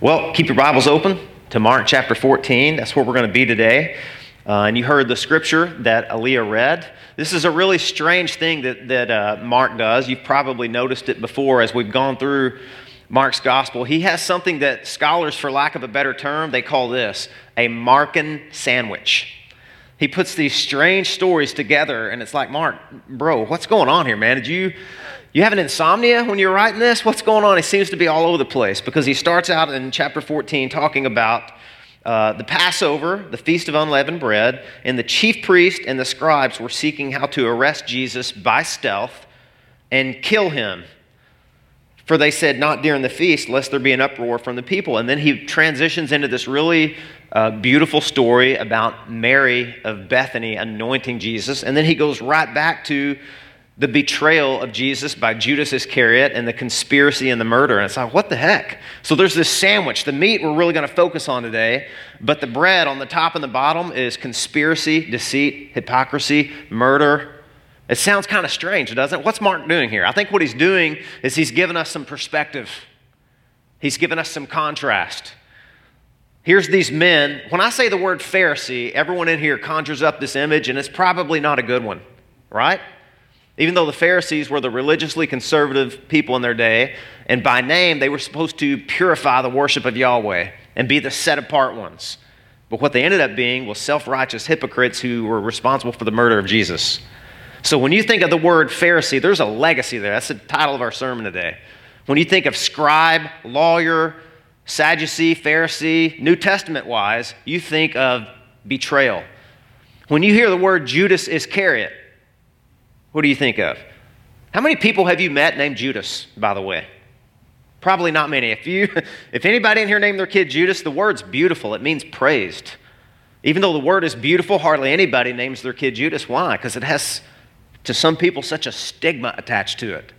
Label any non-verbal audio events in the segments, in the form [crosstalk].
Well, keep your Bibles open to Mark chapter 14. That's where we're going to be today. Uh, and you heard the scripture that Aaliyah read. This is a really strange thing that, that uh, Mark does. You've probably noticed it before as we've gone through Mark's gospel. He has something that scholars, for lack of a better term, they call this a Markan sandwich. He puts these strange stories together, and it's like, Mark, bro, what's going on here, man? Did you you have an insomnia when you're writing this? What's going on? He seems to be all over the place because he starts out in chapter 14 talking about uh, the Passover, the Feast of Unleavened Bread, and the chief priest and the scribes were seeking how to arrest Jesus by stealth and kill him. For they said, Not during the feast, lest there be an uproar from the people. And then he transitions into this really uh, beautiful story about Mary of Bethany anointing Jesus. And then he goes right back to the betrayal of Jesus by Judas Iscariot and the conspiracy and the murder. And it's like, what the heck? So there's this sandwich. The meat we're really going to focus on today, but the bread on the top and the bottom is conspiracy, deceit, hypocrisy, murder. It sounds kind of strange, doesn't it? What's Mark doing here? I think what he's doing is he's giving us some perspective, he's given us some contrast. Here's these men. When I say the word Pharisee, everyone in here conjures up this image, and it's probably not a good one, right? Even though the Pharisees were the religiously conservative people in their day, and by name they were supposed to purify the worship of Yahweh and be the set apart ones. But what they ended up being was self righteous hypocrites who were responsible for the murder of Jesus. So when you think of the word Pharisee, there's a legacy there. That's the title of our sermon today. When you think of scribe, lawyer, Sadducee, Pharisee, New Testament wise, you think of betrayal. When you hear the word Judas Iscariot, what do you think of? How many people have you met named Judas, by the way? Probably not many. If, you, [laughs] if anybody in here named their kid Judas, the word's beautiful. It means praised. Even though the word is beautiful, hardly anybody names their kid Judas. Why? Because it has, to some people, such a stigma attached to it.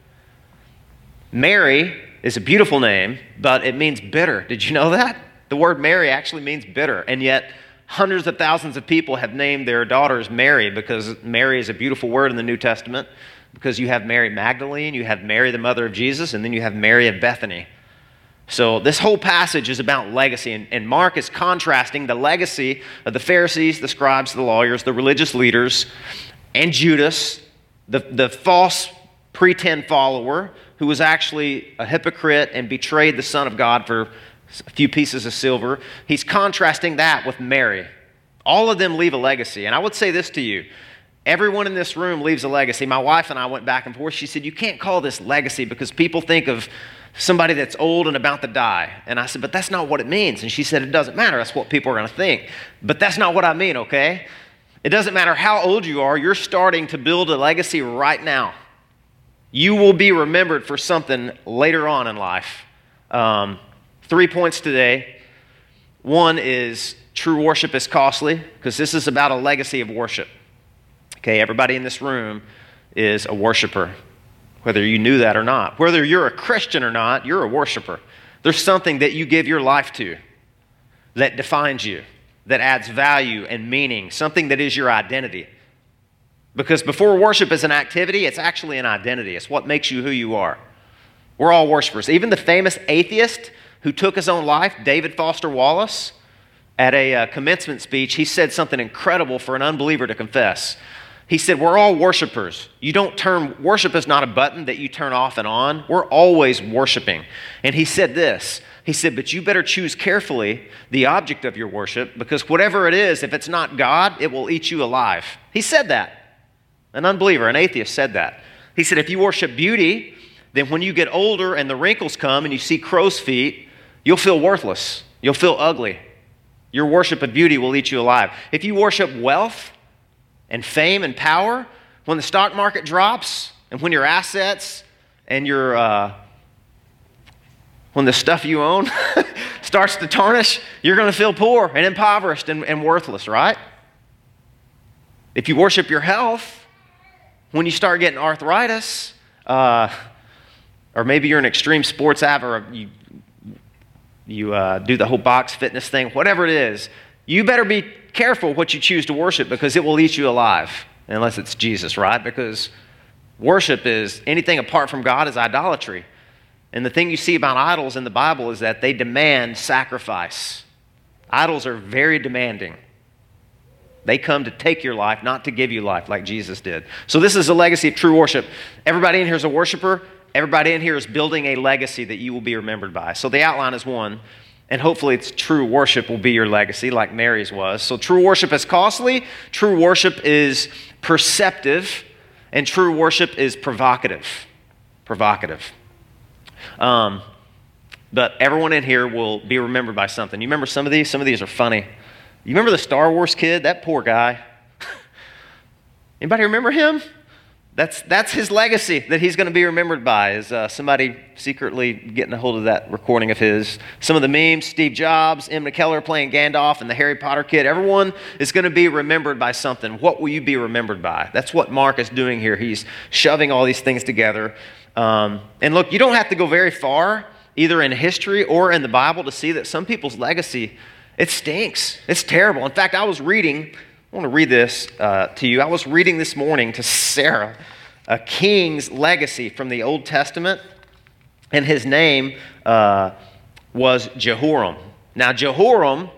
Mary is a beautiful name, but it means bitter. Did you know that? The word Mary actually means bitter. And yet, Hundreds of thousands of people have named their daughters Mary because Mary is a beautiful word in the New Testament. Because you have Mary Magdalene, you have Mary, the mother of Jesus, and then you have Mary of Bethany. So, this whole passage is about legacy, and, and Mark is contrasting the legacy of the Pharisees, the scribes, the lawyers, the religious leaders, and Judas, the, the false pretend follower who was actually a hypocrite and betrayed the Son of God for a few pieces of silver. He's contrasting that with Mary. All of them leave a legacy. And I would say this to you everyone in this room leaves a legacy. My wife and I went back and forth. She said, You can't call this legacy because people think of somebody that's old and about to die. And I said, But that's not what it means. And she said, It doesn't matter. That's what people are going to think. But that's not what I mean, okay? It doesn't matter how old you are, you're starting to build a legacy right now. You will be remembered for something later on in life. Um, Three points today. One is true worship is costly, because this is about a legacy of worship. Okay, everybody in this room is a worshiper, whether you knew that or not. Whether you're a Christian or not, you're a worshiper. There's something that you give your life to that defines you, that adds value and meaning, something that is your identity. Because before worship is an activity, it's actually an identity. It's what makes you who you are. We're all worshipers. Even the famous atheist who took his own life, David Foster Wallace, at a uh, commencement speech, he said something incredible for an unbeliever to confess. He said, We're all worshipers. You don't turn, worship is not a button that you turn off and on. We're always worshiping. And he said this He said, But you better choose carefully the object of your worship because whatever it is, if it's not God, it will eat you alive. He said that. An unbeliever, an atheist said that. He said, If you worship beauty, then when you get older and the wrinkles come and you see crow's feet, you'll feel worthless. You'll feel ugly. Your worship of beauty will eat you alive. If you worship wealth and fame and power, when the stock market drops and when your assets and your uh, when the stuff you own [laughs] starts to tarnish, you're going to feel poor and impoverished and, and worthless, right? If you worship your health, when you start getting arthritis, uh, or maybe you're an extreme sports athlete, you you uh, do the whole box fitness thing, whatever it is, you better be careful what you choose to worship because it will eat you alive, unless it's Jesus, right? Because worship is anything apart from God is idolatry. And the thing you see about idols in the Bible is that they demand sacrifice. Idols are very demanding. They come to take your life, not to give you life like Jesus did. So, this is a legacy of true worship. Everybody in here is a worshiper. Everybody in here is building a legacy that you will be remembered by. So, the outline is one, and hopefully, it's true worship will be your legacy, like Mary's was. So, true worship is costly, true worship is perceptive, and true worship is provocative. Provocative. Um, but everyone in here will be remembered by something. You remember some of these? Some of these are funny. You remember the Star Wars kid? That poor guy. [laughs] Anybody remember him? That's, that's his legacy that he's going to be remembered by, is uh, somebody secretly getting a hold of that recording of his. Some of the memes, Steve Jobs, Ian McKellen playing Gandalf, and the Harry Potter kid. Everyone is going to be remembered by something. What will you be remembered by? That's what Mark is doing here. He's shoving all these things together. Um, and look, you don't have to go very far, either in history or in the Bible, to see that some people's legacy it stinks. It's terrible. In fact, I was reading, I want to read this uh, to you. I was reading this morning to Sarah a king's legacy from the Old Testament, and his name uh, was Jehoram. Now, Jehoram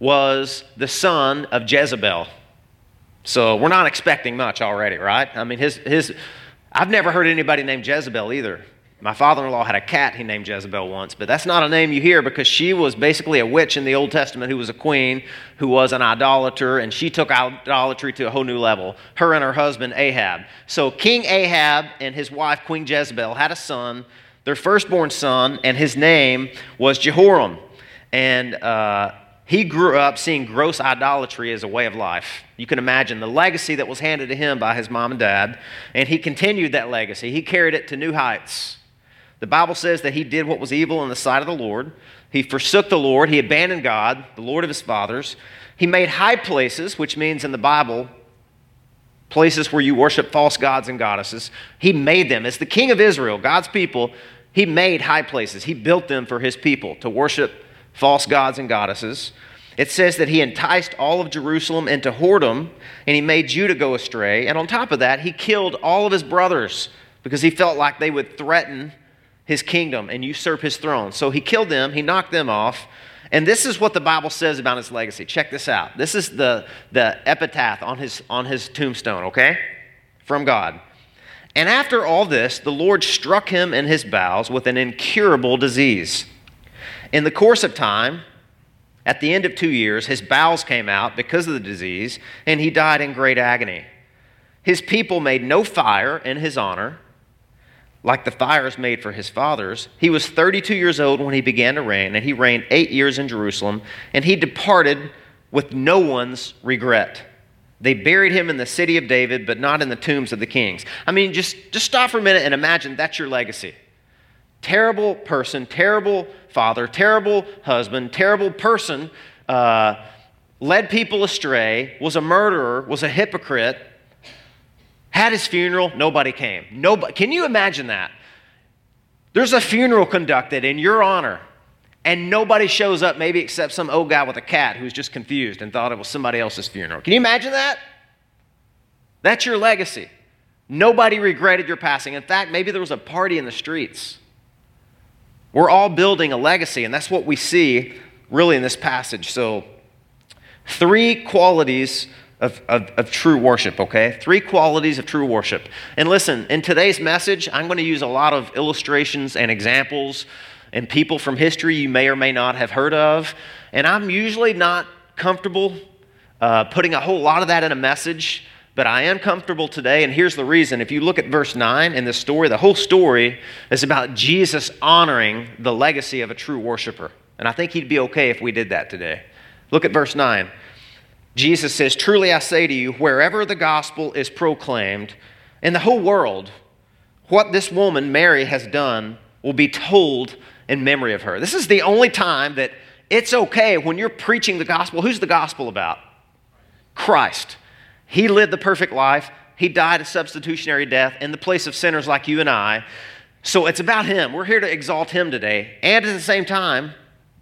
was the son of Jezebel. So we're not expecting much already, right? I mean, his, his, I've never heard anybody named Jezebel either. My father in law had a cat he named Jezebel once, but that's not a name you hear because she was basically a witch in the Old Testament who was a queen, who was an idolater, and she took idolatry to a whole new level. Her and her husband, Ahab. So King Ahab and his wife, Queen Jezebel, had a son, their firstborn son, and his name was Jehoram. And uh, he grew up seeing gross idolatry as a way of life. You can imagine the legacy that was handed to him by his mom and dad, and he continued that legacy. He carried it to new heights. The Bible says that he did what was evil in the sight of the Lord. He forsook the Lord. He abandoned God, the Lord of his fathers. He made high places, which means in the Bible, places where you worship false gods and goddesses. He made them. As the king of Israel, God's people, he made high places. He built them for his people to worship false gods and goddesses. It says that he enticed all of Jerusalem into whoredom, and he made Judah go astray. And on top of that, he killed all of his brothers because he felt like they would threaten his kingdom and usurp his throne. So he killed them, he knocked them off. And this is what the Bible says about his legacy. Check this out. This is the, the epitaph on his, on his tombstone, okay? From God. And after all this, the Lord struck him in his bowels with an incurable disease. In the course of time, at the end of two years, his bowels came out because of the disease, and he died in great agony. His people made no fire in his honor like the fires made for his fathers. He was 32 years old when he began to reign, and he reigned eight years in Jerusalem, and he departed with no one's regret. They buried him in the city of David, but not in the tombs of the kings. I mean, just, just stop for a minute and imagine that's your legacy. Terrible person, terrible father, terrible husband, terrible person, uh, led people astray, was a murderer, was a hypocrite, had his funeral, nobody came. Nobody, can you imagine that? There's a funeral conducted in your honor, and nobody shows up, maybe except some old guy with a cat who's just confused and thought it was somebody else's funeral. Can you imagine that? That's your legacy. Nobody regretted your passing. In fact, maybe there was a party in the streets. We're all building a legacy, and that's what we see really in this passage. So, three qualities of, of, of, true worship, okay? Three qualities of true worship. And listen, in today's message, I'm going to use a lot of illustrations and examples and people from history you may or may not have heard of. And I'm usually not comfortable uh, putting a whole lot of that in a message, but I am comfortable today. And here's the reason. If you look at verse 9 in the story, the whole story is about Jesus honoring the legacy of a true worshiper. And I think he'd be okay if we did that today. Look at verse 9. Jesus says, Truly I say to you, wherever the gospel is proclaimed in the whole world, what this woman, Mary, has done will be told in memory of her. This is the only time that it's okay when you're preaching the gospel. Who's the gospel about? Christ. He lived the perfect life, He died a substitutionary death in the place of sinners like you and I. So it's about Him. We're here to exalt Him today. And at the same time,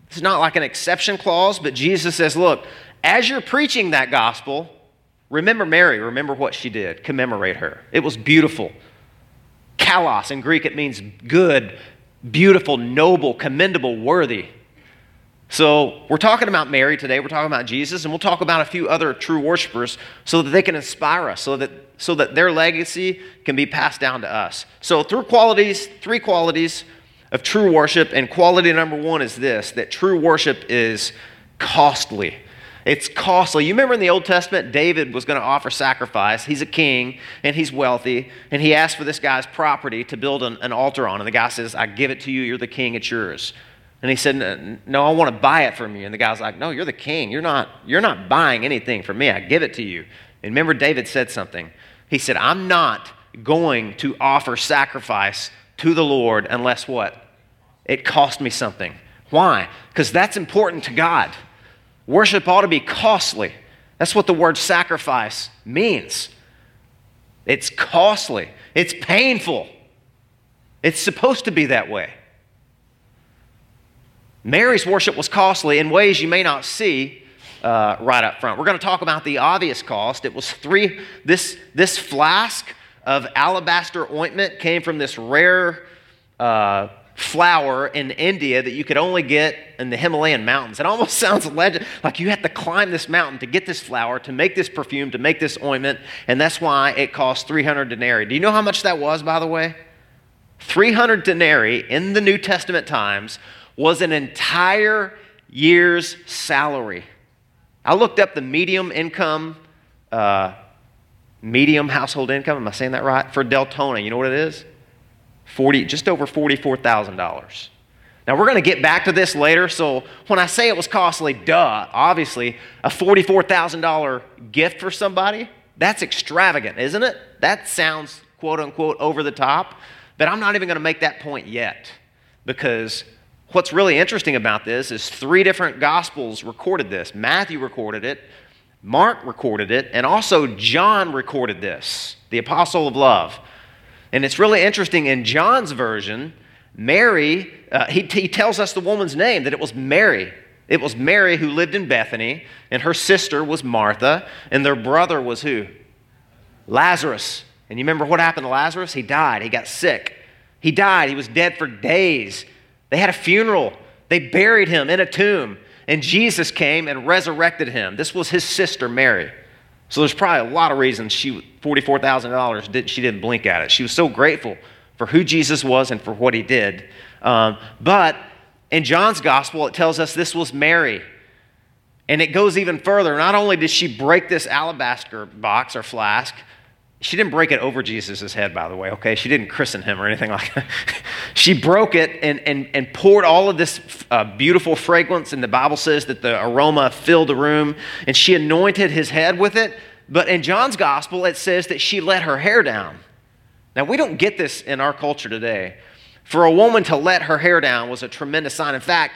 it's not like an exception clause, but Jesus says, Look, as you're preaching that gospel, remember Mary, remember what she did, commemorate her. It was beautiful. Kalos in Greek, it means good, beautiful, noble, commendable, worthy. So, we're talking about Mary today, we're talking about Jesus, and we'll talk about a few other true worshipers so that they can inspire us, so that, so that their legacy can be passed down to us. So, through qualities, three qualities of true worship, and quality number one is this that true worship is costly. It's costly. You remember in the Old Testament, David was going to offer sacrifice. He's a king and he's wealthy, and he asked for this guy's property to build an, an altar on. And the guy says, I give it to you. You're the king. It's yours. And he said, No, I want to buy it from you. And the guy's like, No, you're the king. You're not, you're not buying anything from me. I give it to you. And remember, David said something. He said, I'm not going to offer sacrifice to the Lord unless what? It cost me something. Why? Because that's important to God. Worship ought to be costly. That's what the word sacrifice means. It's costly, it's painful. It's supposed to be that way. Mary's worship was costly in ways you may not see uh, right up front. We're going to talk about the obvious cost. It was three, this, this flask of alabaster ointment came from this rare uh, flower in India that you could only get in the Himalayan mountains. It almost [laughs] sounds legend, like you had to climb this mountain to get this flower, to make this perfume, to make this ointment, and that's why it cost 300 denarii. Do you know how much that was, by the way? 300 denarii in the New Testament times was an entire year's salary. I looked up the medium income, uh, medium household income. Am I saying that right? For Deltona, you know what it is? 40, just over $44,000. Now, we're going to get back to this later, so when I say it was costly, duh, obviously, a $44,000 gift for somebody, that's extravagant, isn't it? That sounds quote unquote over the top, but I'm not even going to make that point yet because what's really interesting about this is three different gospels recorded this. Matthew recorded it, Mark recorded it, and also John recorded this, the apostle of love. And it's really interesting in John's version, Mary, uh, he, he tells us the woman's name, that it was Mary. It was Mary who lived in Bethany, and her sister was Martha, and their brother was who? Lazarus. And you remember what happened to Lazarus? He died. He got sick. He died. He was dead for days. They had a funeral. They buried him in a tomb, and Jesus came and resurrected him. This was his sister, Mary. So there's probably a lot of reasons she $44,000 did, she didn't blink at it. She was so grateful for who Jesus was and for what he did. Um, but in John's gospel, it tells us this was Mary. And it goes even further. Not only did she break this alabaster box or flask, she didn't break it over Jesus' head, by the way, okay? She didn't christen him or anything like that. [laughs] she broke it and, and, and poured all of this uh, beautiful fragrance, and the Bible says that the aroma filled the room, and she anointed his head with it. But in John's gospel, it says that she let her hair down. Now, we don't get this in our culture today. For a woman to let her hair down was a tremendous sign. In fact,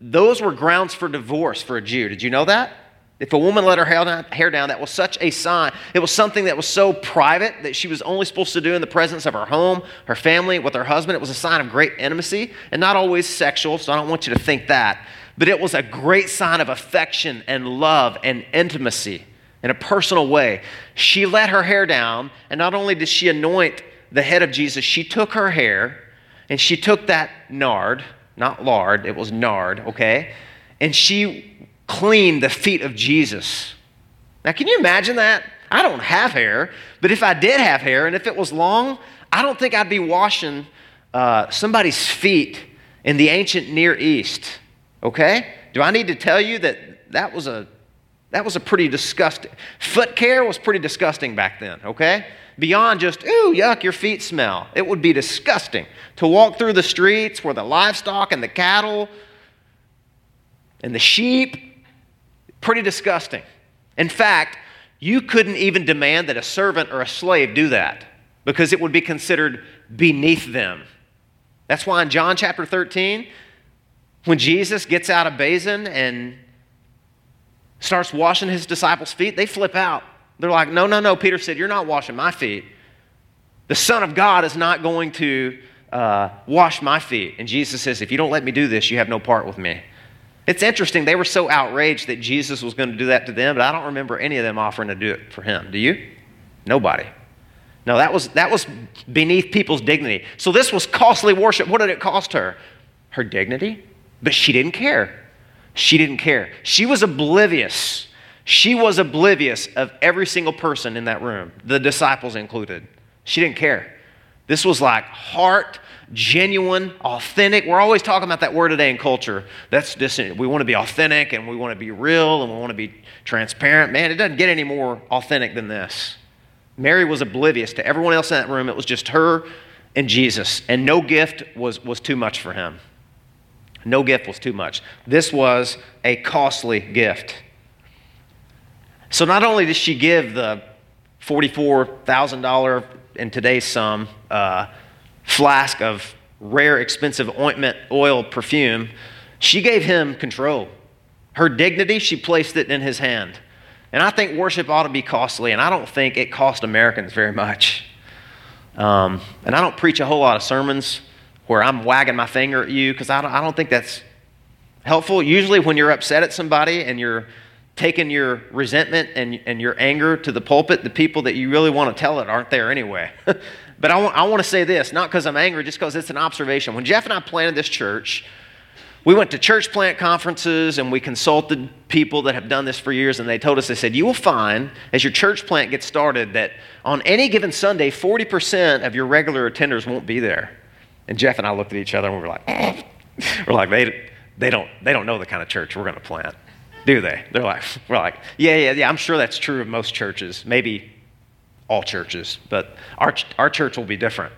those were grounds for divorce for a Jew. Did you know that? If a woman let her hair down, that was such a sign. It was something that was so private that she was only supposed to do in the presence of her home, her family, with her husband. It was a sign of great intimacy and not always sexual, so I don't want you to think that. But it was a great sign of affection and love and intimacy in a personal way. She let her hair down, and not only did she anoint the head of Jesus, she took her hair and she took that nard, not lard, it was nard, okay? And she clean the feet of Jesus. Now, can you imagine that? I don't have hair, but if I did have hair and if it was long, I don't think I'd be washing uh, somebody's feet in the ancient Near East. Okay? Do I need to tell you that that was a that was a pretty disgusting foot care was pretty disgusting back then, okay? Beyond just, ooh, yuck, your feet smell. It would be disgusting to walk through the streets where the livestock and the cattle and the sheep Pretty disgusting. In fact, you couldn't even demand that a servant or a slave do that because it would be considered beneath them. That's why in John chapter 13, when Jesus gets out a basin and starts washing his disciples' feet, they flip out. They're like, No, no, no. Peter said, You're not washing my feet. The Son of God is not going to uh, wash my feet. And Jesus says, If you don't let me do this, you have no part with me. It's interesting, they were so outraged that Jesus was going to do that to them, but I don't remember any of them offering to do it for him. Do you? Nobody. No, that was, that was beneath people's dignity. So this was costly worship. What did it cost her? Her dignity. But she didn't care. She didn't care. She was oblivious. She was oblivious of every single person in that room, the disciples included. She didn't care. This was like heart, genuine, authentic. We're always talking about that word today in culture. That's just, we want to be authentic and we want to be real and we want to be transparent. Man, it doesn't get any more authentic than this. Mary was oblivious to everyone else in that room. It was just her and Jesus, and no gift was, was too much for him. No gift was too much. This was a costly gift. So not only did she give the $44,000 in today's sum uh, flask of rare, expensive ointment, oil, perfume, she gave him control. Her dignity, she placed it in his hand. And I think worship ought to be costly, and I don't think it cost Americans very much. Um, and I don't preach a whole lot of sermons where I'm wagging my finger at you because I don't, I don't think that's helpful. Usually, when you're upset at somebody and you're taking your resentment and, and your anger to the pulpit, the people that you really want to tell it aren't there anyway. [laughs] but I want, I want to say this, not because I'm angry, just because it's an observation. When Jeff and I planted this church, we went to church plant conferences and we consulted people that have done this for years, and they told us, they said, You will find as your church plant gets started that on any given Sunday, 40% of your regular attenders won't be there. And Jeff and I looked at each other and we were like, [laughs] We're like, they, they, don't, they don't know the kind of church we're going to plant, do they? They're like, [laughs] We're like, Yeah, yeah, yeah, I'm sure that's true of most churches, maybe all churches, but our, our church will be different.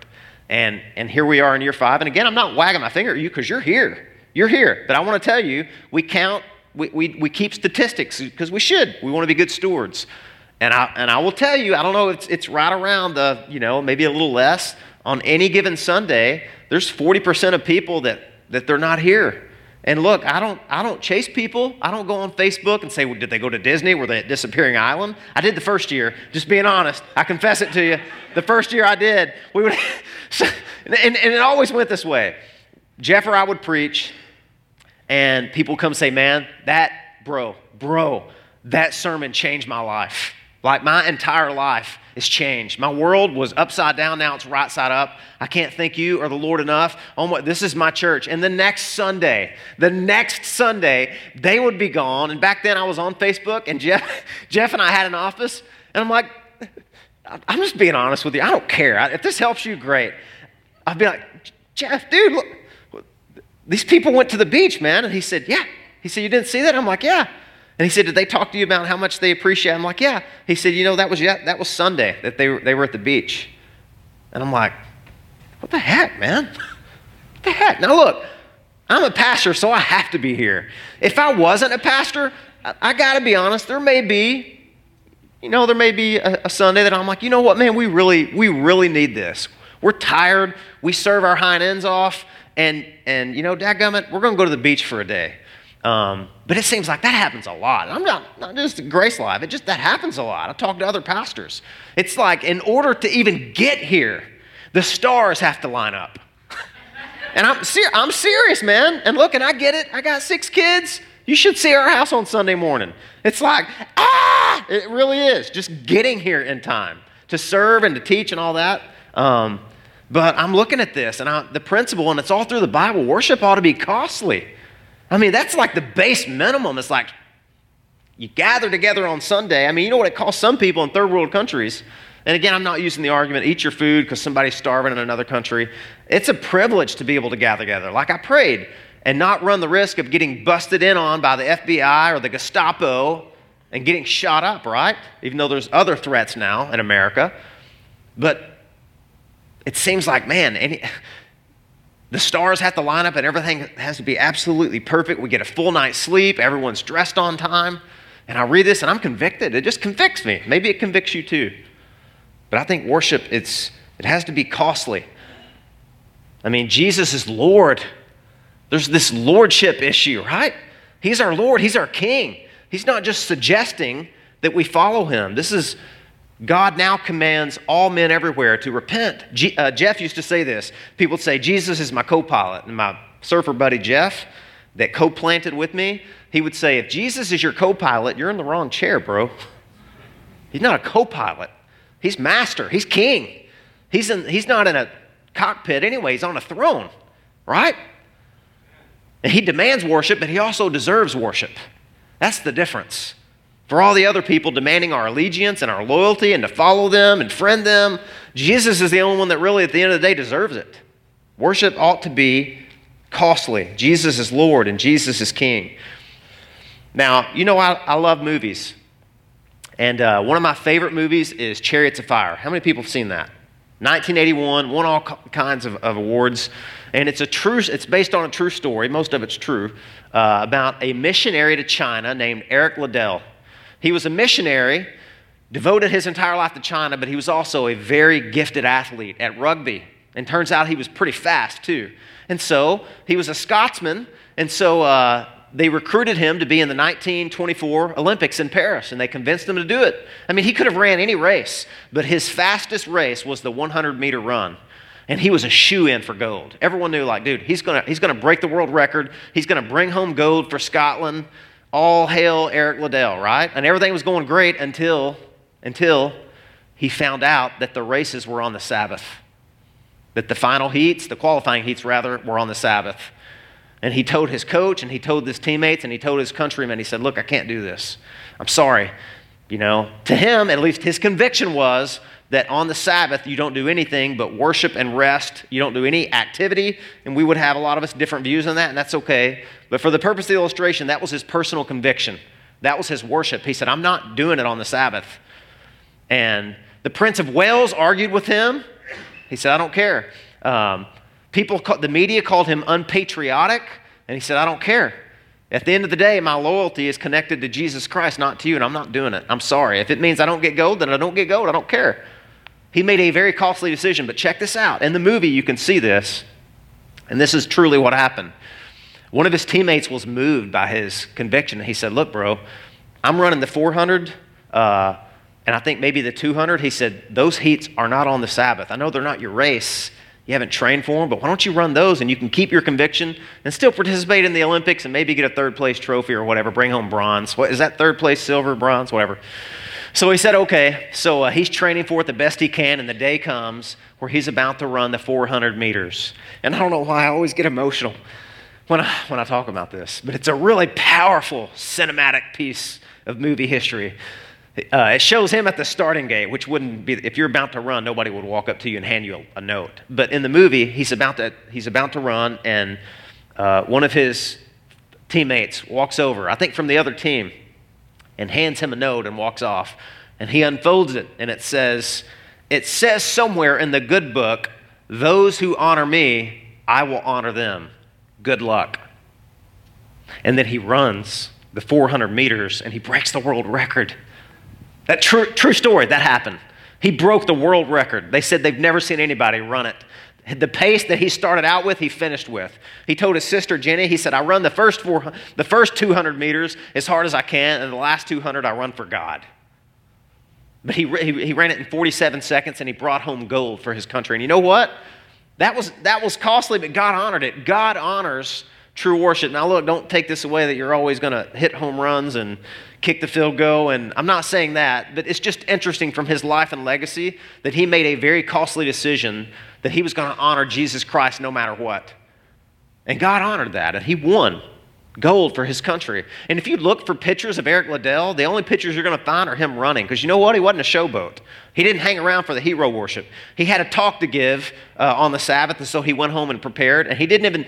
And, and here we are in year five. And again, I'm not wagging my finger at you because you're here. You're here. But I want to tell you, we count, we, we, we keep statistics because we should. We want to be good stewards. And I, and I will tell you, I don't know, it's, it's right around the, you know, maybe a little less. On any given Sunday, there's 40% of people that, that they're not here. And look, I don't, I don't chase people. I don't go on Facebook and say, well, did they go to Disney? Were they at Disappearing Island? I did the first year, just being honest. I confess it to you. The first year I did, we would, [laughs] and, and it always went this way. Jeff or I would preach, and people come say, Man, that, bro, bro, that sermon changed my life. Like my entire life is changed. My world was upside down, now it's right side up. I can't thank you or the Lord enough. Oh my, this is my church. And the next Sunday, the next Sunday, they would be gone. And back then I was on Facebook, and Jeff, [laughs] Jeff and I had an office, and I'm like, I'm just being honest with you. I don't care. If this helps you, great. I'd be like, Jeff, dude, look, these people went to the beach, man. And he said, Yeah. He said, You didn't see that? I'm like, Yeah. And he said, Did they talk to you about how much they appreciate? I'm like, Yeah. He said, You know, that was yeah, that was Sunday that they were, they were at the beach. And I'm like, What the heck, man? [laughs] What the heck? Now look, I'm a pastor, so I have to be here. If I wasn't a pastor, I, I got to be honest, there may be, you know, there may be a, a Sunday that I'm like, you know what, man, we really, we really need this. We're tired. We serve our hind ends off and and you know, dadgummit, we're to go to the beach for a day. Um, but it seems like that happens a lot. I'm not, not just Grace Life, it just that happens a lot. I talk to other pastors. It's like in order to even get here, the stars have to line up. [laughs] and I'm, ser- I'm serious, man. And look, and I get it. I got six kids. You should see our house on Sunday morning. It's like, ah, it really is. Just getting here in time to serve and to teach and all that. Um, but I'm looking at this and I, the principle, and it's all through the Bible worship ought to be costly. I mean, that's like the base minimum. It's like you gather together on Sunday. I mean, you know what it costs some people in third world countries? And again, I'm not using the argument, eat your food because somebody's starving in another country. It's a privilege to be able to gather together. Like I prayed, and not run the risk of getting busted in on by the FBI or the Gestapo and getting shot up, right? Even though there's other threats now in America. But it seems like, man, any, the stars have to line up and everything has to be absolutely perfect. We get a full night's sleep, everyone's dressed on time. And I read this and I'm convicted. It just convicts me. Maybe it convicts you too. But I think worship, it's, it has to be costly. I mean, Jesus is Lord. There's this lordship issue, right? He's our Lord, He's our King. He's not just suggesting that we follow Him. This is God now commands all men everywhere to repent. G- uh, Jeff used to say this. People would say, Jesus is my co pilot. And my surfer buddy Jeff, that co planted with me, he would say, If Jesus is your co pilot, you're in the wrong chair, bro. He's not a co pilot, he's master, he's king. He's, in, he's not in a cockpit anyway, he's on a throne, right? And he demands worship, but he also deserves worship. That's the difference. For all the other people demanding our allegiance and our loyalty and to follow them and friend them, Jesus is the only one that really, at the end of the day, deserves it. Worship ought to be costly. Jesus is Lord and Jesus is King. Now, you know, I, I love movies. And uh, one of my favorite movies is Chariots of Fire. How many people have seen that? 1981, won all kinds of, of, awards. And it's a true, it's based on a true story, most of it's true, uh, about a missionary to China named Eric Liddell. He was a missionary, devoted his entire life to China, but he was also a very gifted athlete at rugby. And turns out he was pretty fast too. And so he was a Scotsman, and so uh, they recruited him to be in the 1924 Olympics in Paris, and they convinced him to do it. I mean, he could have ran any race, but his fastest race was the 100 meter run. And he was a shoe in for gold. Everyone knew, like, dude, he's gonna, he's gonna break the world record. He's gonna bring home gold for Scotland. All hail Eric Liddell, right? And everything was going great until, until he found out that the races were on the Sabbath. That the final heats, the qualifying heats rather, were on the Sabbath. And he told his coach and he told his teammates and he told his countrymen, he said, Look, I can't do this. I'm sorry. You know, to him, at least his conviction was that on the Sabbath you don't do anything but worship and rest. You don't do any activity. And we would have a lot of us different views on that, and that's okay. But for the purpose of the illustration, that was his personal conviction. That was his worship. He said, I'm not doing it on the Sabbath. And the Prince of Wales argued with him. He said, I don't care. Um, People, the media called him unpatriotic, and he said, I don't care. At the end of the day, my loyalty is connected to Jesus Christ, not to you, and I'm not doing it. I'm sorry. If it means I don't get gold, then I don't get gold. I don't care. He made a very costly decision, but check this out. In the movie, you can see this, and this is truly what happened. One of his teammates was moved by his conviction. He said, Look, bro, I'm running the 400, uh, and I think maybe the 200. He said, Those heats are not on the Sabbath. I know they're not your race, you haven't trained for them, but why don't you run those and you can keep your conviction and still participate in the Olympics and maybe get a third place trophy or whatever, bring home bronze. What is that third place, silver, bronze, whatever? So he said, okay. So uh, he's training for it the best he can, and the day comes where he's about to run the 400 meters. And I don't know why I always get emotional when I, when I talk about this, but it's a really powerful cinematic piece of movie history. Uh, it shows him at the starting gate, which wouldn't be, if you're about to run, nobody would walk up to you and hand you a, a note. But in the movie, he's about to, he's about to run, and uh, one of his teammates walks over, I think from the other team, and hands him a note and walks off. And he unfolds it, and it says, It says somewhere in the good book, those who honor me, I will honor them. Good luck. And then he runs the 400 meters and he breaks the world record. That true, true story, that happened. He broke the world record. They said they've never seen anybody run it. The pace that he started out with, he finished with. He told his sister Jenny, he said, I run the first, four, the first 200 meters as hard as I can, and the last 200 I run for God. But he, he, he ran it in 47 seconds and he brought home gold for his country. And you know what? That was, that was costly, but God honored it. God honors true worship. Now, look, don't take this away that you're always going to hit home runs and kick the field goal. And I'm not saying that, but it's just interesting from his life and legacy that he made a very costly decision that he was going to honor Jesus Christ no matter what. And God honored that, and he won gold for his country. And if you look for pictures of Eric Liddell, the only pictures you're going to find are him running. Because you know what? He wasn't a showboat. He didn't hang around for the hero worship. He had a talk to give uh, on the Sabbath, and so he went home and prepared. And he didn't even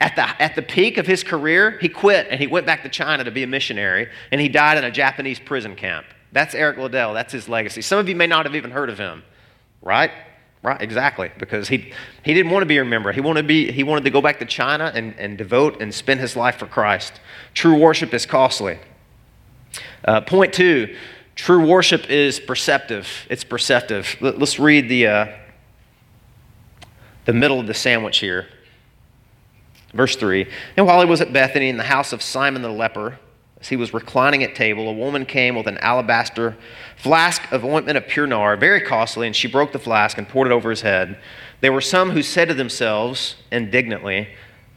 at the, at the peak of his career, he quit and he went back to China to be a missionary, and he died in a Japanese prison camp. That's Eric Liddell. That's his legacy. Some of you may not have even heard of him, right? Right, exactly, because he, he didn't want to be remembered. He wanted to, be, he wanted to go back to China and, and devote and spend his life for Christ. True worship is costly. Uh, point two true worship is perceptive. It's perceptive. Let, us read the, uh, the middle of the sandwich here. Verse 3 And while he was at Bethany in the house of Simon the leper, as he was reclining at table, a woman came with an alabaster flask of ointment of pure nard, very costly, and she broke the flask and poured it over his head. There were some who said to themselves indignantly,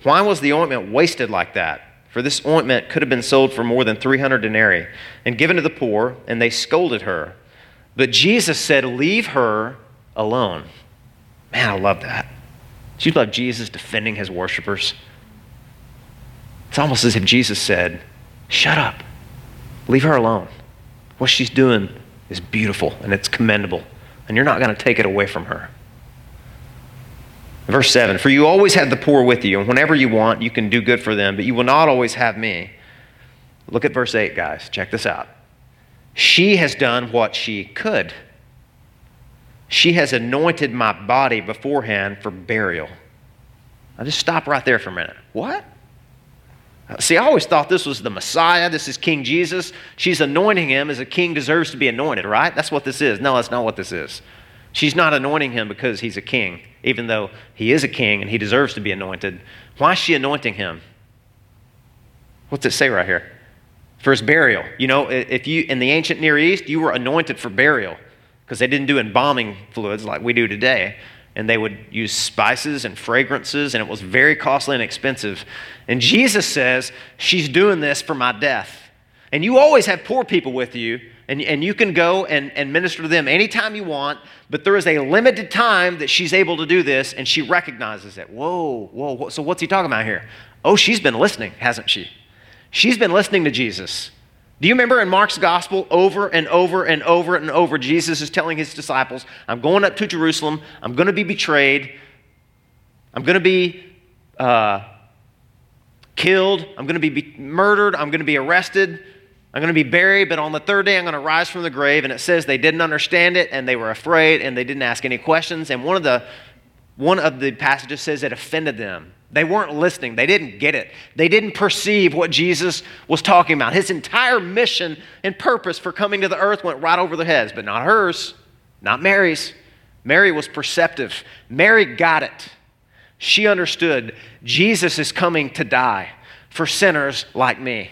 Why was the ointment wasted like that? For this ointment could have been sold for more than 300 denarii and given to the poor, and they scolded her. But Jesus said, Leave her alone. Man, I love that. Do you love Jesus defending his worshipers? It's almost as if Jesus said, Shut up. Leave her alone. What she's doing is beautiful and it's commendable, and you're not going to take it away from her. Verse 7 For you always have the poor with you, and whenever you want, you can do good for them, but you will not always have me. Look at verse 8, guys. Check this out. She has done what she could. She has anointed my body beforehand for burial. Now just stop right there for a minute. What? See, I always thought this was the Messiah. This is King Jesus. She's anointing him as a king deserves to be anointed, right? That's what this is. No, that's not what this is. She's not anointing him because he's a king, even though he is a king and he deserves to be anointed. Why is she anointing him? What's it say right here? For his burial. You know, if you in the ancient Near East, you were anointed for burial because they didn't do embalming fluids like we do today and they would use spices and fragrances, and it was very costly and expensive. And Jesus says, She's doing this for my death. And you always have poor people with you, and, and you can go and, and minister to them anytime you want, but there is a limited time that she's able to do this, and she recognizes it. Whoa, whoa, so what's he talking about here? Oh, she's been listening, hasn't she? She's been listening to Jesus. Do you remember in Mark's gospel, over and over and over and over, Jesus is telling his disciples, I'm going up to Jerusalem, I'm going to be betrayed, I'm going to be uh, killed, I'm going to be, murdered, I'm going to be arrested, I'm going to be buried, but on the third day I'm going to rise from the grave. And it says they didn't understand it and they were afraid and they didn't ask any questions. And one of the, one of the passages says it offended them. They weren't listening. They didn't get it. They didn't perceive what Jesus was talking about. His entire mission and purpose for coming to the earth went right over their heads, but not hers, not Mary's. Mary was perceptive. Mary got it. She understood Jesus is coming to die for sinners like me.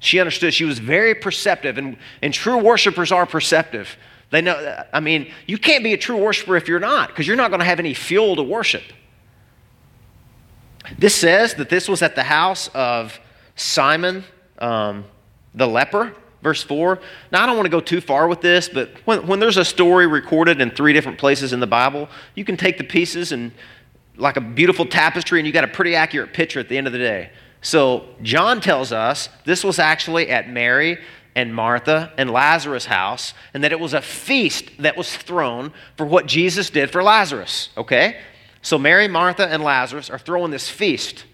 She understood. She was very perceptive, and, and true worshipers are perceptive. They know, I mean, you can't be a true worshiper if you're not, because you're not going to have any fuel to worship. This says that this was at the house of Simon um, the leper, verse 4. Now, I don't want to go too far with this, but when, when there's a story recorded in three different places in the Bible, you can take the pieces and, like a beautiful tapestry, and you got a pretty accurate picture at the end of the day. So, John tells us this was actually at Mary and Martha and Lazarus' house, and that it was a feast that was thrown for what Jesus did for Lazarus, okay? So Mary, Martha, and Lazarus are throwing this feast.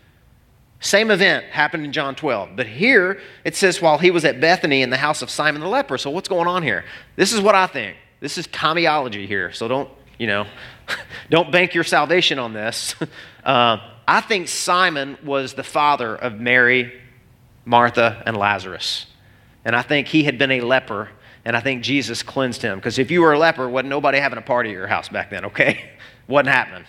Same event happened in John 12. But here it says while he was at Bethany in the house of Simon the leper. So what's going on here? This is what I think. This is Tommyology here. So don't, you know, [laughs] don't bank your salvation on this. [laughs] Uh, I think Simon was the father of Mary, Martha, and Lazarus. And I think he had been a leper, and I think Jesus cleansed him. Because if you were a leper, wasn't nobody having a party at your house back then, okay? [laughs] wasn't happening.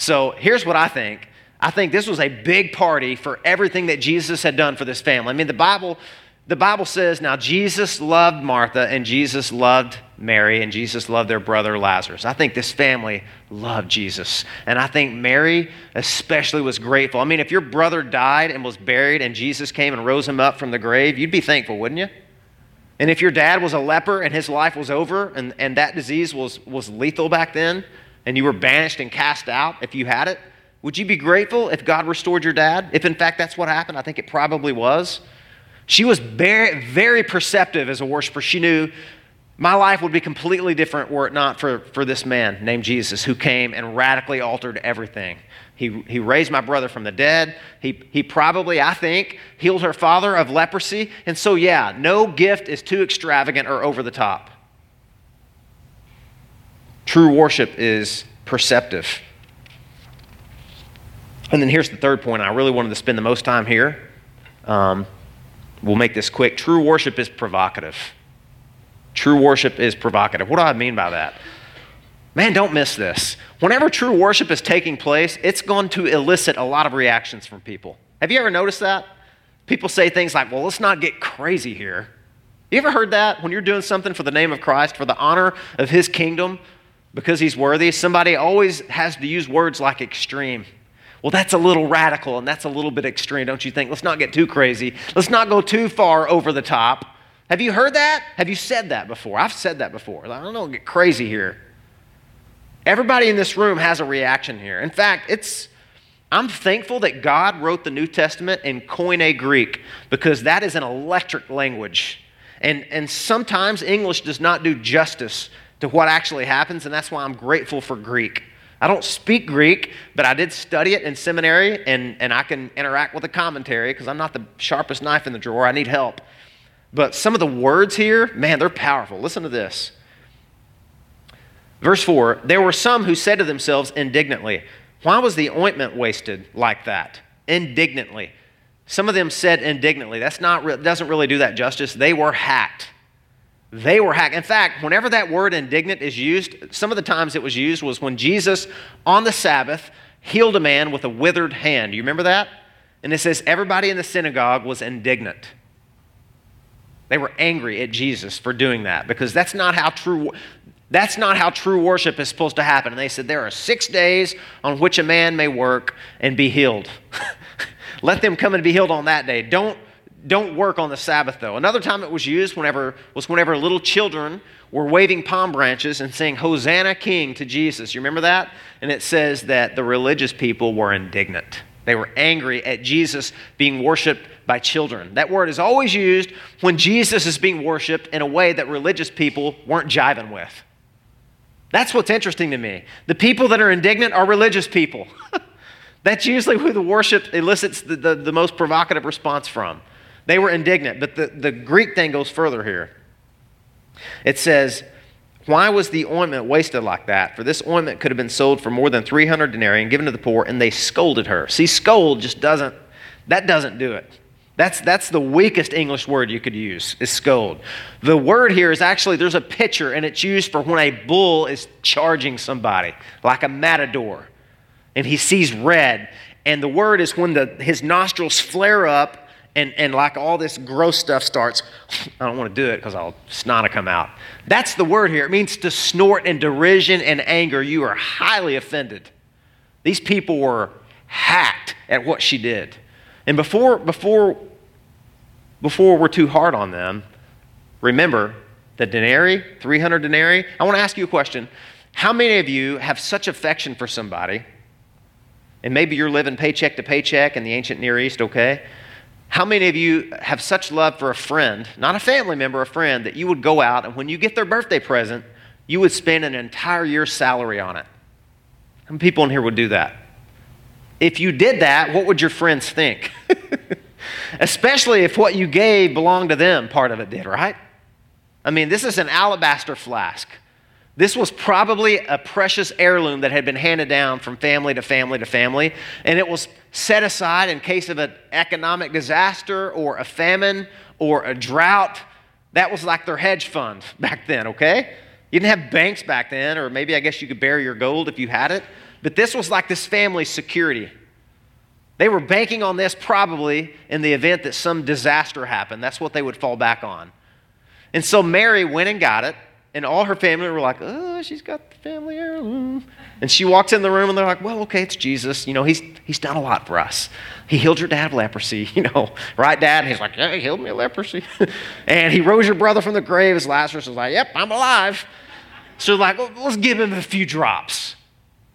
So here's what I think. I think this was a big party for everything that Jesus had done for this family. I mean, the Bible, the Bible says now Jesus loved Martha and Jesus loved Mary and Jesus loved their brother Lazarus. I think this family loved Jesus. And I think Mary especially was grateful. I mean, if your brother died and was buried and Jesus came and rose him up from the grave, you'd be thankful, wouldn't you? And if your dad was a leper and his life was over and, and that disease was, was lethal back then, and you were banished and cast out if you had it, would you be grateful if God restored your dad? If in fact that's what happened, I think it probably was. She was very, very perceptive as a worshiper. She knew my life would be completely different were it not for, for this man named Jesus who came and radically altered everything. He, he raised my brother from the dead. He, he probably, I think, healed her father of leprosy. And so, yeah, no gift is too extravagant or over the top. True worship is perceptive. And then here's the third point. I really wanted to spend the most time here. Um, we'll make this quick. True worship is provocative. True worship is provocative. What do I mean by that? Man, don't miss this. Whenever true worship is taking place, it's going to elicit a lot of reactions from people. Have you ever noticed that? People say things like, well, let's not get crazy here. You ever heard that when you're doing something for the name of Christ, for the honor of his kingdom? Because he's worthy, somebody always has to use words like extreme. Well, that's a little radical and that's a little bit extreme, don't you think? Let's not get too crazy. Let's not go too far over the top. Have you heard that? Have you said that before? I've said that before. I don't know, get crazy here. Everybody in this room has a reaction here. In fact, it's I'm thankful that God wrote the New Testament in Koine Greek because that is an electric language. And, and sometimes English does not do justice to what actually happens, and that's why I'm grateful for Greek. I don't speak Greek, but I did study it in seminary, and, and I can interact with the commentary because I'm not the sharpest knife in the drawer. I need help. But some of the words here, man, they're powerful. Listen to this. Verse 4 There were some who said to themselves indignantly, Why was the ointment wasted like that? Indignantly. Some of them said indignantly. That's not, doesn't really do that justice. They were hacked. They were hacked. In fact, whenever that word indignant is used, some of the times it was used was when Jesus on the Sabbath healed a man with a withered hand. You remember that? And it says everybody in the synagogue was indignant. They were angry at Jesus for doing that because that's not how true that's not how true worship is supposed to happen. And they said there are 6 days on which a man may work and be healed. [laughs] Let them come and be healed on that day. Don't don't work on the Sabbath though. Another time it was used whenever was whenever little children were waving palm branches and saying Hosanna King to Jesus. You remember that? And it says that the religious people were indignant. They were angry at Jesus being worshiped by children. That word is always used when Jesus is being worshiped in a way that religious people weren't jiving with. That's what's interesting to me. The people that are indignant are religious people. [laughs] That's usually who the worship elicits the, the, the most provocative response from. They were indignant, but the, the Greek thing goes further here. It says, Why was the ointment wasted like that? For this ointment could have been sold for more than 300 denarii and given to the poor, and they scolded her. See, scold just doesn't, that doesn't do it. That's, that's the weakest English word you could use, is scold. The word here is actually, there's a picture, and it's used for when a bull is charging somebody, like a matador, and he sees red. And the word is when the, his nostrils flare up and, and like all this gross stuff starts, I don't want to do it because I'll snot come out. That's the word here. It means to snort in derision and anger. You are highly offended. These people were hacked at what she did. And before, before, before we're too hard on them, remember the denarii, 300 denarii. I want to ask you a question. How many of you have such affection for somebody, and maybe you're living paycheck to paycheck in the ancient Near East, okay? How many of you have such love for a friend, not a family member, a friend, that you would go out and when you get their birthday present, you would spend an entire year's salary on it? How many people in here would do that? If you did that, what would your friends think? [laughs] Especially if what you gave belonged to them, part of it did, right? I mean, this is an alabaster flask. This was probably a precious heirloom that had been handed down from family to family to family, and it was set aside in case of an economic disaster or a famine or a drought. That was like their hedge fund [laughs] back then, okay? You didn't have banks back then, or maybe I guess you could bury your gold if you had it, but this was like this family's security. They were banking on this probably in the event that some disaster happened. That's what they would fall back on. And so Mary went and got it and all her family were like, oh, she's got the family heirloom. And she walks in the room and they're like, well, okay, it's Jesus. You know, he's, he's done a lot for us. He healed your dad of leprosy, [laughs] you know, right, dad? And he's like, yeah, he healed me of leprosy. [laughs] and he rose your brother from the grave, as Lazarus was like, yep, I'm alive. So like, let's give him a few drops.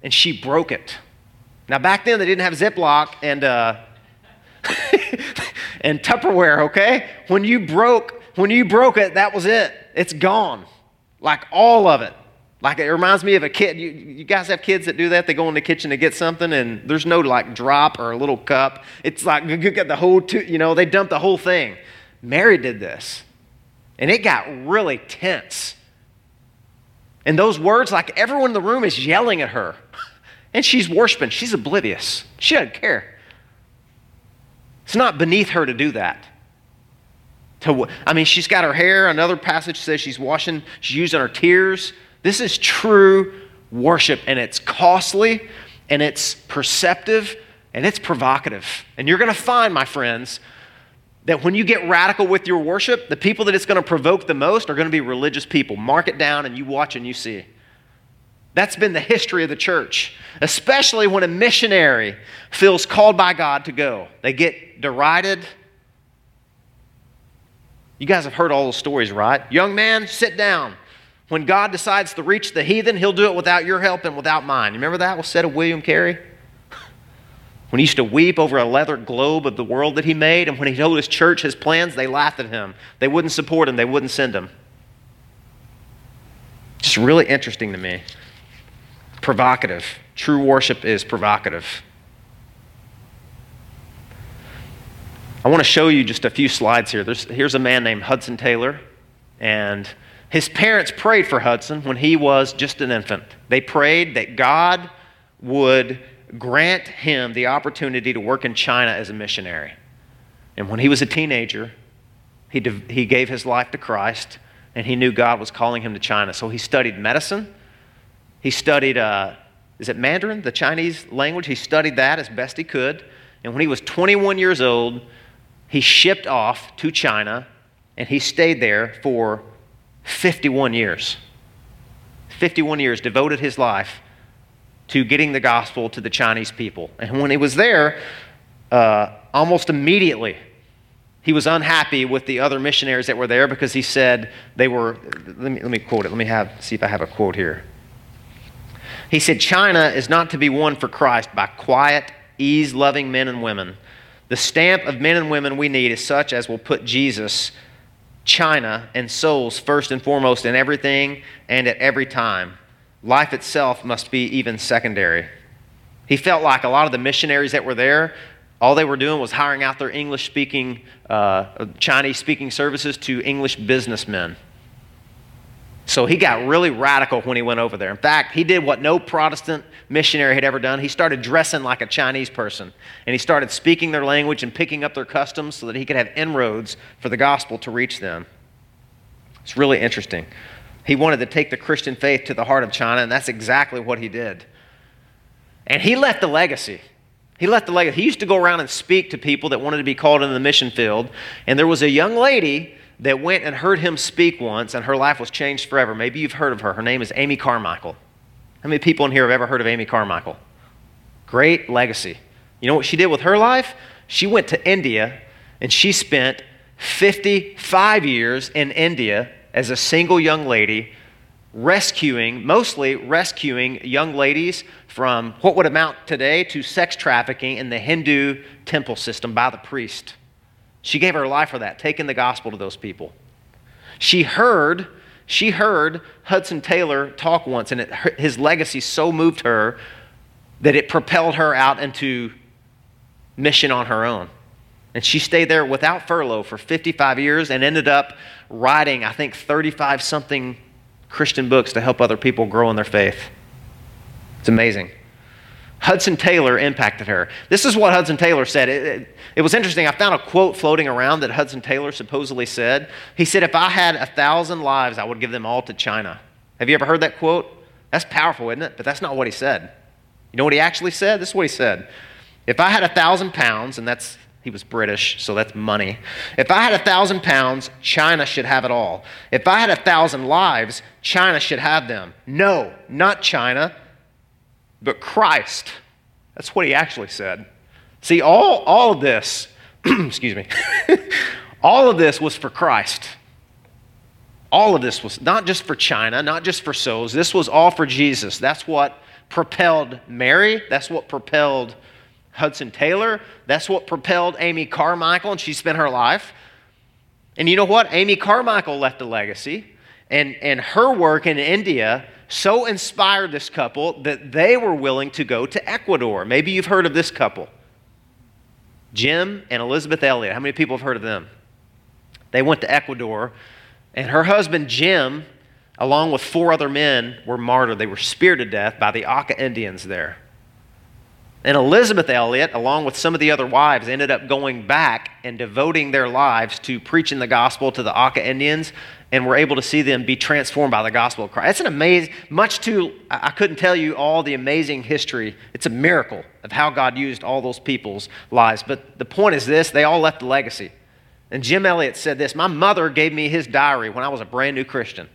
And she broke it. Now, back then, they didn't have Ziploc and, uh, [laughs] and Tupperware, okay? When you broke, when you broke it, that was it. It's gone. Like all of it. Like it reminds me of a kid. You, you, guys have kids that do that? They go in the kitchen to get something and there's no like drop or a little cup. It's like you get the whole, two, you know, they dump the whole thing. Mary did this. And it got really tense. And those words, like everyone in the room is yelling at her. And she's worshiping. She's oblivious. She doesn't care. It's not beneath her to do that. To, I mean, she's got her hair. Another passage says she's washing, she's using her tears. This is true worship, and it's costly, and it's perceptive, and it's provocative. And you're going to find, my friends, that when you get radical with your worship, the people that it's going to provoke the most are going to be religious people. Mark it down, and you watch and you see. That's been the history of the church, especially when a missionary feels called by God to go. They get derided, you guys have heard all those stories, right? Young man, sit down. When God decides to reach the heathen, he'll do it without your help and without mine. You remember that was said of William Carey? [laughs] When he used to weep over a leather globe of the world that he made, and when he told his church his plans, they laughed at him. They wouldn't support him, they wouldn't send him. Just really interesting to me. Provocative. True worship is provocative. I want to show you just a few slides here. There's, here's a man named Hudson Taylor, and his parents prayed for Hudson when he was just an infant. They prayed that God would grant him the opportunity to work in China as a missionary. And when he was a teenager, he, he gave his life to Christ, and he knew God was calling him to China. So he studied medicine. He studied, uh, is it Mandarin, the Chinese language? He studied that as best he could. And when he was 21 years old, he shipped off to China, and he stayed there for 51 years. 51 years, devoted his life to getting the gospel to the Chinese people. And when he was there, uh, almost immediately, he was unhappy with the other missionaries that were there because he said they were, let me, let me quote it. Let me have, see if I have a quote here. He said, China is not to be won for Christ by quiet, ease loving men and women. The stamp of men and women we need is such as will put Jesus, China, and souls first and foremost in everything and at every time life itself must be even secondary. He felt like a lot of the missionaries that were there, all they were doing was hiring out their English speaking, uh, Chinese speaking services to English businessmen. So he got really radical when he went over there. In fact, he did what no Protestant missionary had ever done. He started dressing like a Chinese person, and he started speaking their language and picking up their customs so that he could have inroads for the gospel to reach them. It's really interesting. He wanted to take the Christian faith to the heart of China, and that's exactly what he did. And he left a legacy. He left a legacy. He used to go around and speak to people that wanted to be called into the mission field. And there was a young lady that went and heard him speak once, and her life was changed forever. Maybe you've heard of her. Her name is Amy Carmichael. How many people in here have ever heard of Amy Carmichael? Great legacy. You know what she did with her life? She went to India and she spent 55 years in India as a single young lady rescuing, mostly rescuing young ladies from what would amount today to sex trafficking in the Hindu temple system by the priest. She gave her life for that, taking the gospel to those people. She heard, she heard Hudson Taylor talk once, and it, his legacy so moved her that it propelled her out into mission on her own. And she stayed there without furlough for 55 years and ended up writing, I think, 35 something Christian books to help other people grow in their faith. It's amazing. Hudson Taylor impacted her. This is what Hudson Taylor said. It, it, it, was interesting. I found a quote floating around that Hudson Taylor supposedly said. He said, If I had a thousand lives, I would give them all to China. Have you ever heard that quote? That's powerful, isn't it? But that's not what he said. You know what he actually said? This is what he said. If I had a thousand pounds, and that's he was British, so that's money. If I had a thousand pounds, China should have it all. If I had a thousand lives, China should have them. No, not China, but Christ. That's what he actually said. See, all, all of this, [clears throat] excuse me, [laughs] all of this was for Christ. All of this was not just for China, not just for souls. This was all for Jesus. That's what propelled Mary. That's what propelled Hudson Taylor. That's what propelled Amy Carmichael, and she spent her life. And you know what? Amy Carmichael left a legacy, and, and her work in India so inspired this couple that they were willing to go to Ecuador. Maybe you've heard of this couple Jim and Elisabeth Elliot. How many people have heard of them? They went to Ecuador, and her husband, Jim, along with four other men, were martyred. They were speared to death by the Auca Indians there. And Elisabeth Elliot, along with some of the other wives, ended up going back and devoting their lives to preaching the gospel to the Auca Indians, and were able to see them be transformed by the gospel of Christ. It's an amazing, much too, I couldn't tell you all the amazing history. It's a miracle of how God used all those people's lives. But the point is this they all left a legacy. And Jim Elliot said this My mother gave me his diary when I was a brand new Christian.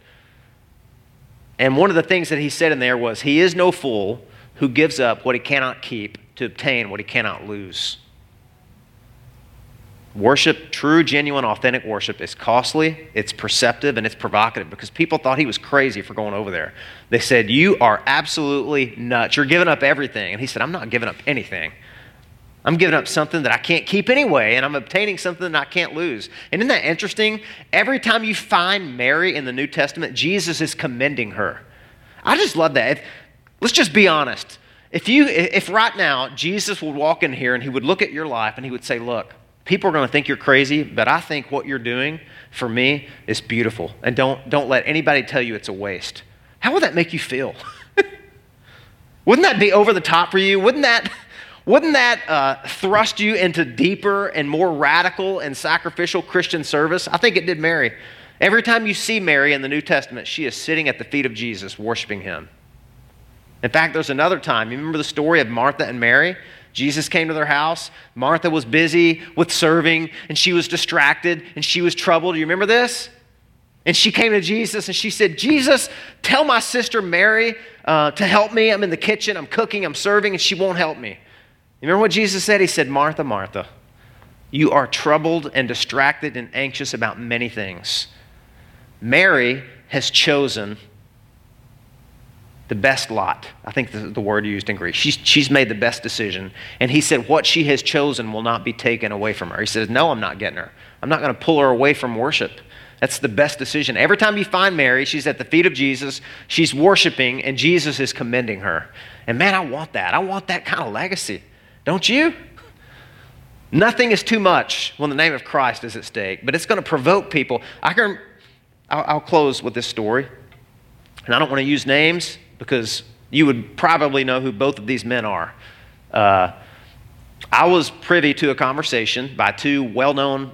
And one of the things that he said in there was, He is no fool who gives up what he cannot keep to obtain what he cannot lose. Worship, true, genuine, authentic worship is costly, it's perceptive, and it's provocative because people thought he was crazy for going over there. They said, You are absolutely nuts. You're giving up everything. And he said, I'm not giving up anything. I'm giving up something that I can't keep anyway, and I'm obtaining something that I can't lose. And isn't that interesting? Every time you find Mary in the New Testament, Jesus is commending her. I just love that. If, let's just be honest. If you if right now Jesus would walk in here and he would look at your life and he would say, "Look, people are going to think you're crazy, but I think what you're doing for me is beautiful. And don't don't let anybody tell you it's a waste." How would that make you feel? [laughs] Wouldn't that be over the top for you? Wouldn't that wouldn't that uh, thrust you into deeper and more radical and sacrificial Christian service? I think it did Mary. Every time you see Mary in the New Testament, she is sitting at the feet of Jesus, worshiping him. In fact, there's another time. You remember the story of Martha and Mary? Jesus came to their house. Martha was busy with serving, and she was distracted, and she was troubled. You remember this? And she came to Jesus and she said, Jesus, tell my sister Mary uh, to help me. I'm in the kitchen, I'm cooking, I'm serving, and she won't help me. You remember what Jesus said? He said, Martha, Martha, you are troubled and distracted and anxious about many things. Mary has chosen the best lot. I think the, the word used in Greek. She's, she's made the best decision. And he said, What she has chosen will not be taken away from her. He says, No, I'm not getting her. I'm not going to pull her away from worship. That's the best decision. Every time you find Mary, she's at the feet of Jesus, she's worshiping, and Jesus is commending her. And man, I want that. I want that kind of legacy. Don't you? Nothing is too much when the name of Christ is at stake, but it's going to provoke people. I can, I'll, I'll close with this story. And I don't want to use names, because you would probably know who both of these men are. Uh, I was privy to a conversation by two well known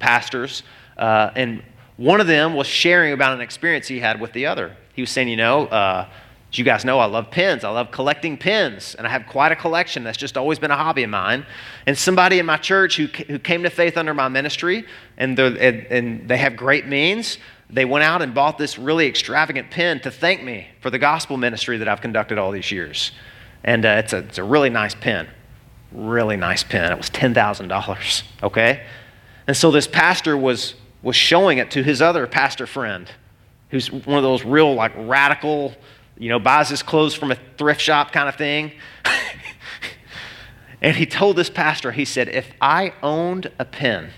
pastors, uh, and one of them was sharing about an experience he had with the other. He was saying, You know, uh, you guys know, I love pens. I love collecting pens, and I have quite a collection. That's just always been a hobby of mine. And somebody in my church who, who came to faith under my ministry, and, and, and they have great means, they went out and bought this really extravagant pen to thank me for the gospel ministry that I've conducted all these years. And uh, it's, a, it's a really nice pen. Really nice pen. It was $10,000, okay? And so this pastor was, was showing it to his other pastor friend, who's one of those real, like, radical, you know, buys his clothes from a thrift shop kind of thing. [laughs] and he told this pastor, he said, if I owned a pen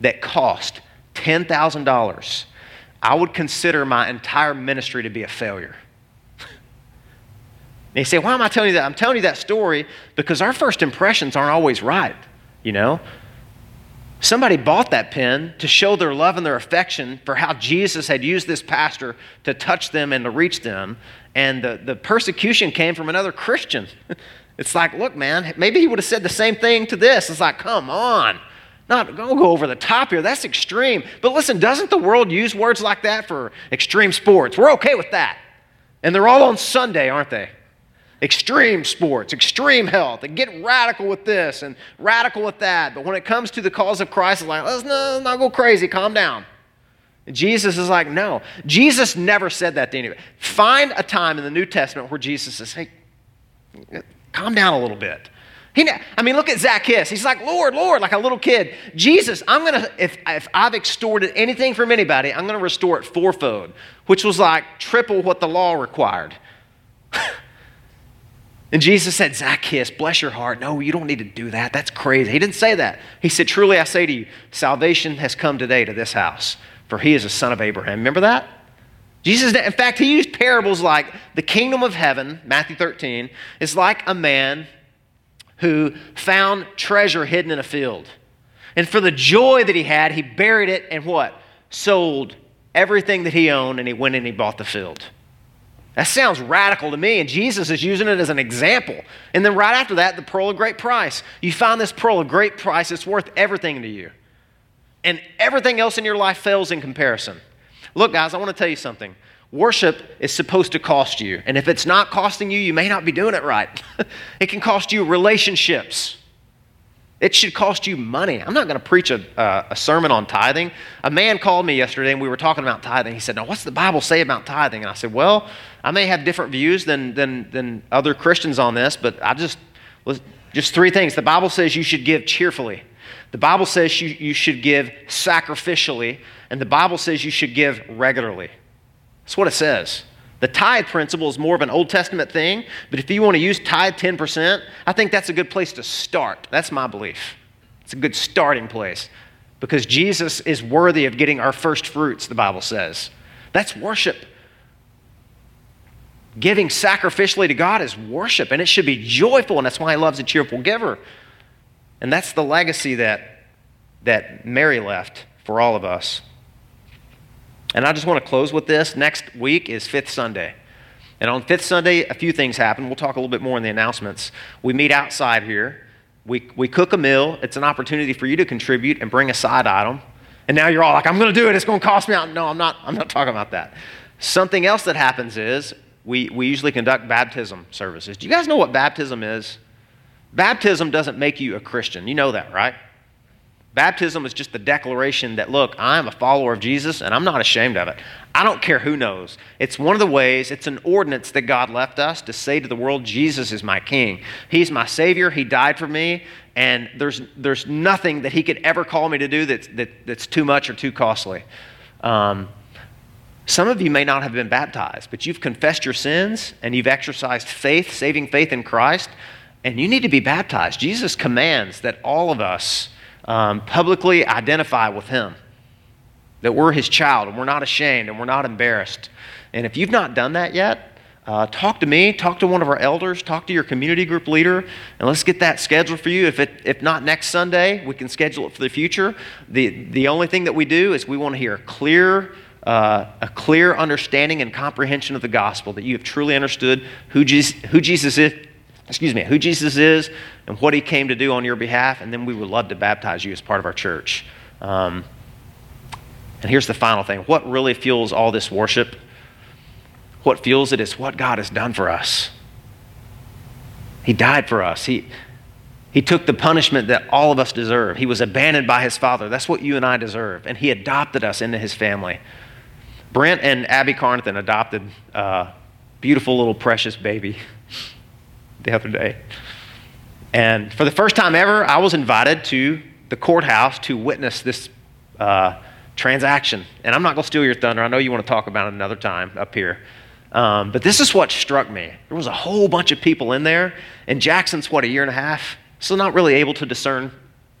that cost $10,000, I would consider my entire ministry to be a failure. [laughs] And you say, why am I telling you that? I'm telling you that story because our first impressions aren't always right, you know? Somebody bought that pen to show their love and their affection for how Jesus had used this pastor to touch them and to reach them. And the, the persecution came from another Christian. [laughs] It's like, look, man, maybe he would have said the same thing to this. It's like, come on. Not don't go over the top here. That's extreme. But listen, doesn't the world use words like that for extreme sports? We're okay with that. And they're all on Sunday, aren't they? Extreme sports, extreme health, and get radical with this and radical with that. But when it comes to the cause of Christ, it's like, let's not, not go crazy, calm down. And Jesus is like, no. Jesus never said that to anybody. Find a time in the New Testament where Jesus says, hey, calm down a little bit. He, I mean, look at Zacchaeus. He's like, Lord, Lord, like a little kid. Jesus, I'm going to, if, if I've extorted anything from anybody, I'm going to restore it fourfold, which was like triple what the law required. [laughs] and Jesus said, Zacchaeus, bless your heart. No, you don't need to do that. That's crazy. He didn't say that. He said, Truly I say to you, salvation has come today to this house, for he is a son of Abraham. Remember that? Jesus, in fact, he used parables like the kingdom of heaven, Matthew 13, is like a man who found treasure hidden in a field. And for the joy that he had, he buried it and what? Sold everything that he owned and he went and he bought the field. That sounds radical to me, and Jesus is using it as an example. And then right after that, the pearl of great price. You find this pearl of great price, it's worth everything to you. And everything else in your life fails in comparison. Look, guys, I want to tell you something. Worship is supposed to cost you. And if it's not costing you, you may not be doing it right. [laughs] it can cost you relationships. It should cost you money. I'm not going to preach a, uh, a sermon on tithing. A man called me yesterday and we were talking about tithing. He said, Now, what's the Bible say about tithing? And I said, Well, I may have different views than, than, than other Christians on this, but I just, just three things. The Bible says you should give cheerfully. The Bible says you, you should give sacrificially, and the Bible says you should give regularly. That's what it says. The tithe principle is more of an Old Testament thing, but if you want to use tithe 10%, I think that's a good place to start. That's my belief. It's a good starting place because Jesus is worthy of getting our first fruits, the Bible says. That's worship. Giving sacrificially to God is worship, and it should be joyful, and that's why He loves a cheerful giver. And that's the legacy that, that Mary left for all of us. And I just want to close with this. Next week is Fifth Sunday. And on Fifth Sunday, a few things happen. We'll talk a little bit more in the announcements. We meet outside here. We, we cook a meal. It's an opportunity for you to contribute and bring a side item. And now you're all like, I'm going to do it. It's going to cost me out. No, I'm not. I'm not talking about that. Something else that happens is we, we usually conduct baptism services. Do you guys know what baptism is? Baptism doesn't make you a Christian. You know that, right? Baptism is just the declaration that, look, I'm a follower of Jesus and I'm not ashamed of it. I don't care who knows. It's one of the ways, it's an ordinance that God left us to say to the world, Jesus is my king. He's my Savior. He died for me. And there's, there's nothing that He could ever call me to do that's, that, that's too much or too costly. Um, some of you may not have been baptized, but you've confessed your sins and you've exercised faith, saving faith in Christ, and you need to be baptized. Jesus commands that all of us um, publicly identify with Him. That we're His child and we're not ashamed and we're not embarrassed. And if you've not done that yet, uh, talk to me, talk to one of our elders, talk to your community group leader, and let's get that scheduled for you. If, it, if not next Sunday, we can schedule it for the future. The, the only thing that we do is we want to hear clear, uh, a clear understanding and comprehension of the gospel, that you have truly understood who Jesus, who Jesus is, excuse me, who Jesus is and what he came to do on your behalf, and then we would love to baptize you as part of our church. Um, and here's the final thing what really fuels all this worship? What fuels it is what God has done for us. He died for us. He, he took the punishment that all of us deserve. He was abandoned by his father. That's what you and I deserve. And he adopted us into his family. Brent and Abby Carnathan adopted a beautiful little precious baby [laughs] the other day. And for the first time ever, I was invited to the courthouse to witness this uh, transaction. And I'm not going to steal your thunder. I know you want to talk about it another time up here. Um, but this is what struck me. There was a whole bunch of people in there, and Jackson's, what, a year and a half? Still not really able to discern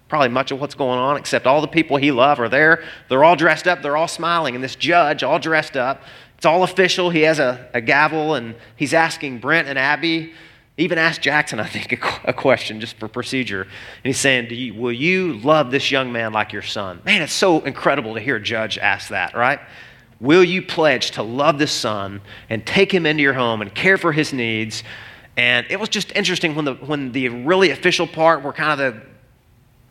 probably much of what's going on, except all the people he loved are there. They're all dressed up, they're all smiling, and this judge, all dressed up, it's all official. He has a, a gavel, and he's asking Brent and Abby even asked Jackson, I think, a, a question just for procedure. And he's saying, you, Will you love this young man like your son? Man, it's so incredible to hear a judge ask that, right? Will you pledge to love this son and take him into your home and care for his needs? And it was just interesting when the, when the really official part, where kind of the,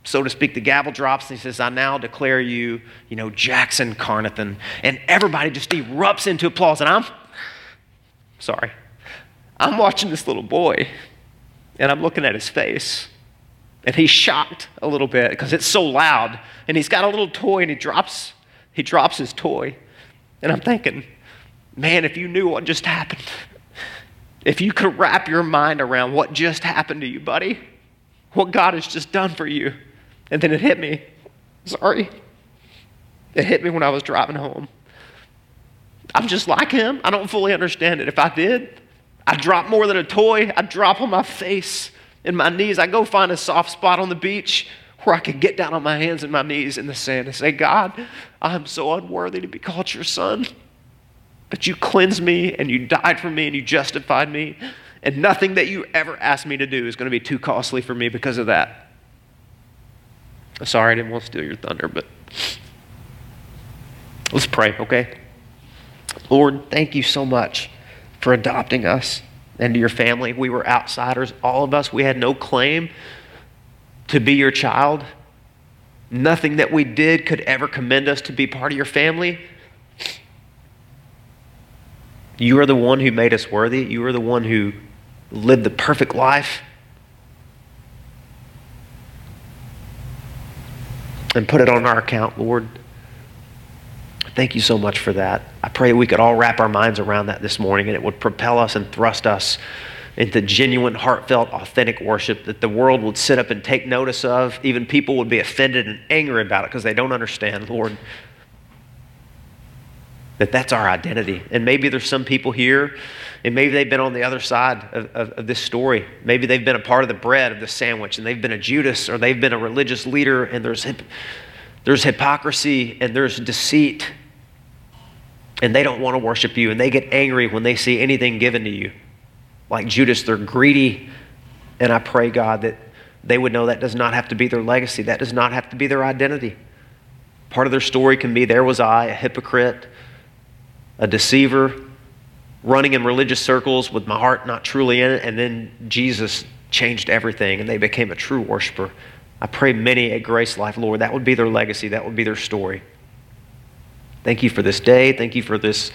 so to speak, the gavel drops, and he says, I now declare you, you know, Jackson Carnathan. And everybody just erupts into applause. And I'm, sorry, I'm watching this little boy and I'm looking at his face. And he's shocked a little bit because it's so loud. And he's got a little toy and he drops, he drops his toy. And I'm thinking, man, if you knew what just happened, if you could wrap your mind around what just happened to you, buddy, what God has just done for you. And then it hit me. Sorry. It hit me when I was driving home. I'm just like him. I don't fully understand it. If I did, I drop more than a toy. I drop on my face and my knees. I go find a soft spot on the beach where I can get down on my hands and my knees in the sand and say, God, I'm so unworthy to be called your son. But you cleansed me and you died for me and you justified me. And nothing that you ever asked me to do is going to be too costly for me because of that. Sorry, I didn't want to steal your thunder, but let's pray, okay? Lord, thank you so much for adopting us into your family. We were outsiders, all of us. We had no claim to be your child. Nothing that we did could ever commend us to be part of your family. You are the one who made us worthy. You are the one who lived the perfect life and put it on our account, Lord. Thank you so much for that. I pray we could all wrap our minds around that this morning and it would propel us and thrust us into genuine, heartfelt, authentic worship that the world would sit up and take notice of. Even people would be offended and angry about it because they don't understand, Lord, that that's our identity. And maybe there's some people here, and maybe they've been on the other side of, of, of, this story. Maybe they've been a part of the bread of the sandwich, and they've been a Judas, or they've been a religious leader, and there's, there's hypocrisy and there's deceit. And they don't want to worship you, and they get angry when they see anything given to you. Like Judas, they're greedy. And I pray, God, that they would know that does not have to be their legacy, that does not have to be their identity. Part of their story can be there was I, a hypocrite a deceiver, running in religious circles with my heart not truly in it, and then Jesus changed everything and they became a true worshiper. I pray many at Grace Life, Lord, that would be their legacy, that would be their story. Thank you for this day. Thank you for this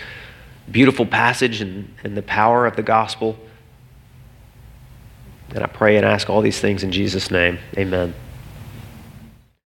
beautiful passage and, and the power of the gospel. And I pray and ask all these things in Jesus' name. Amen.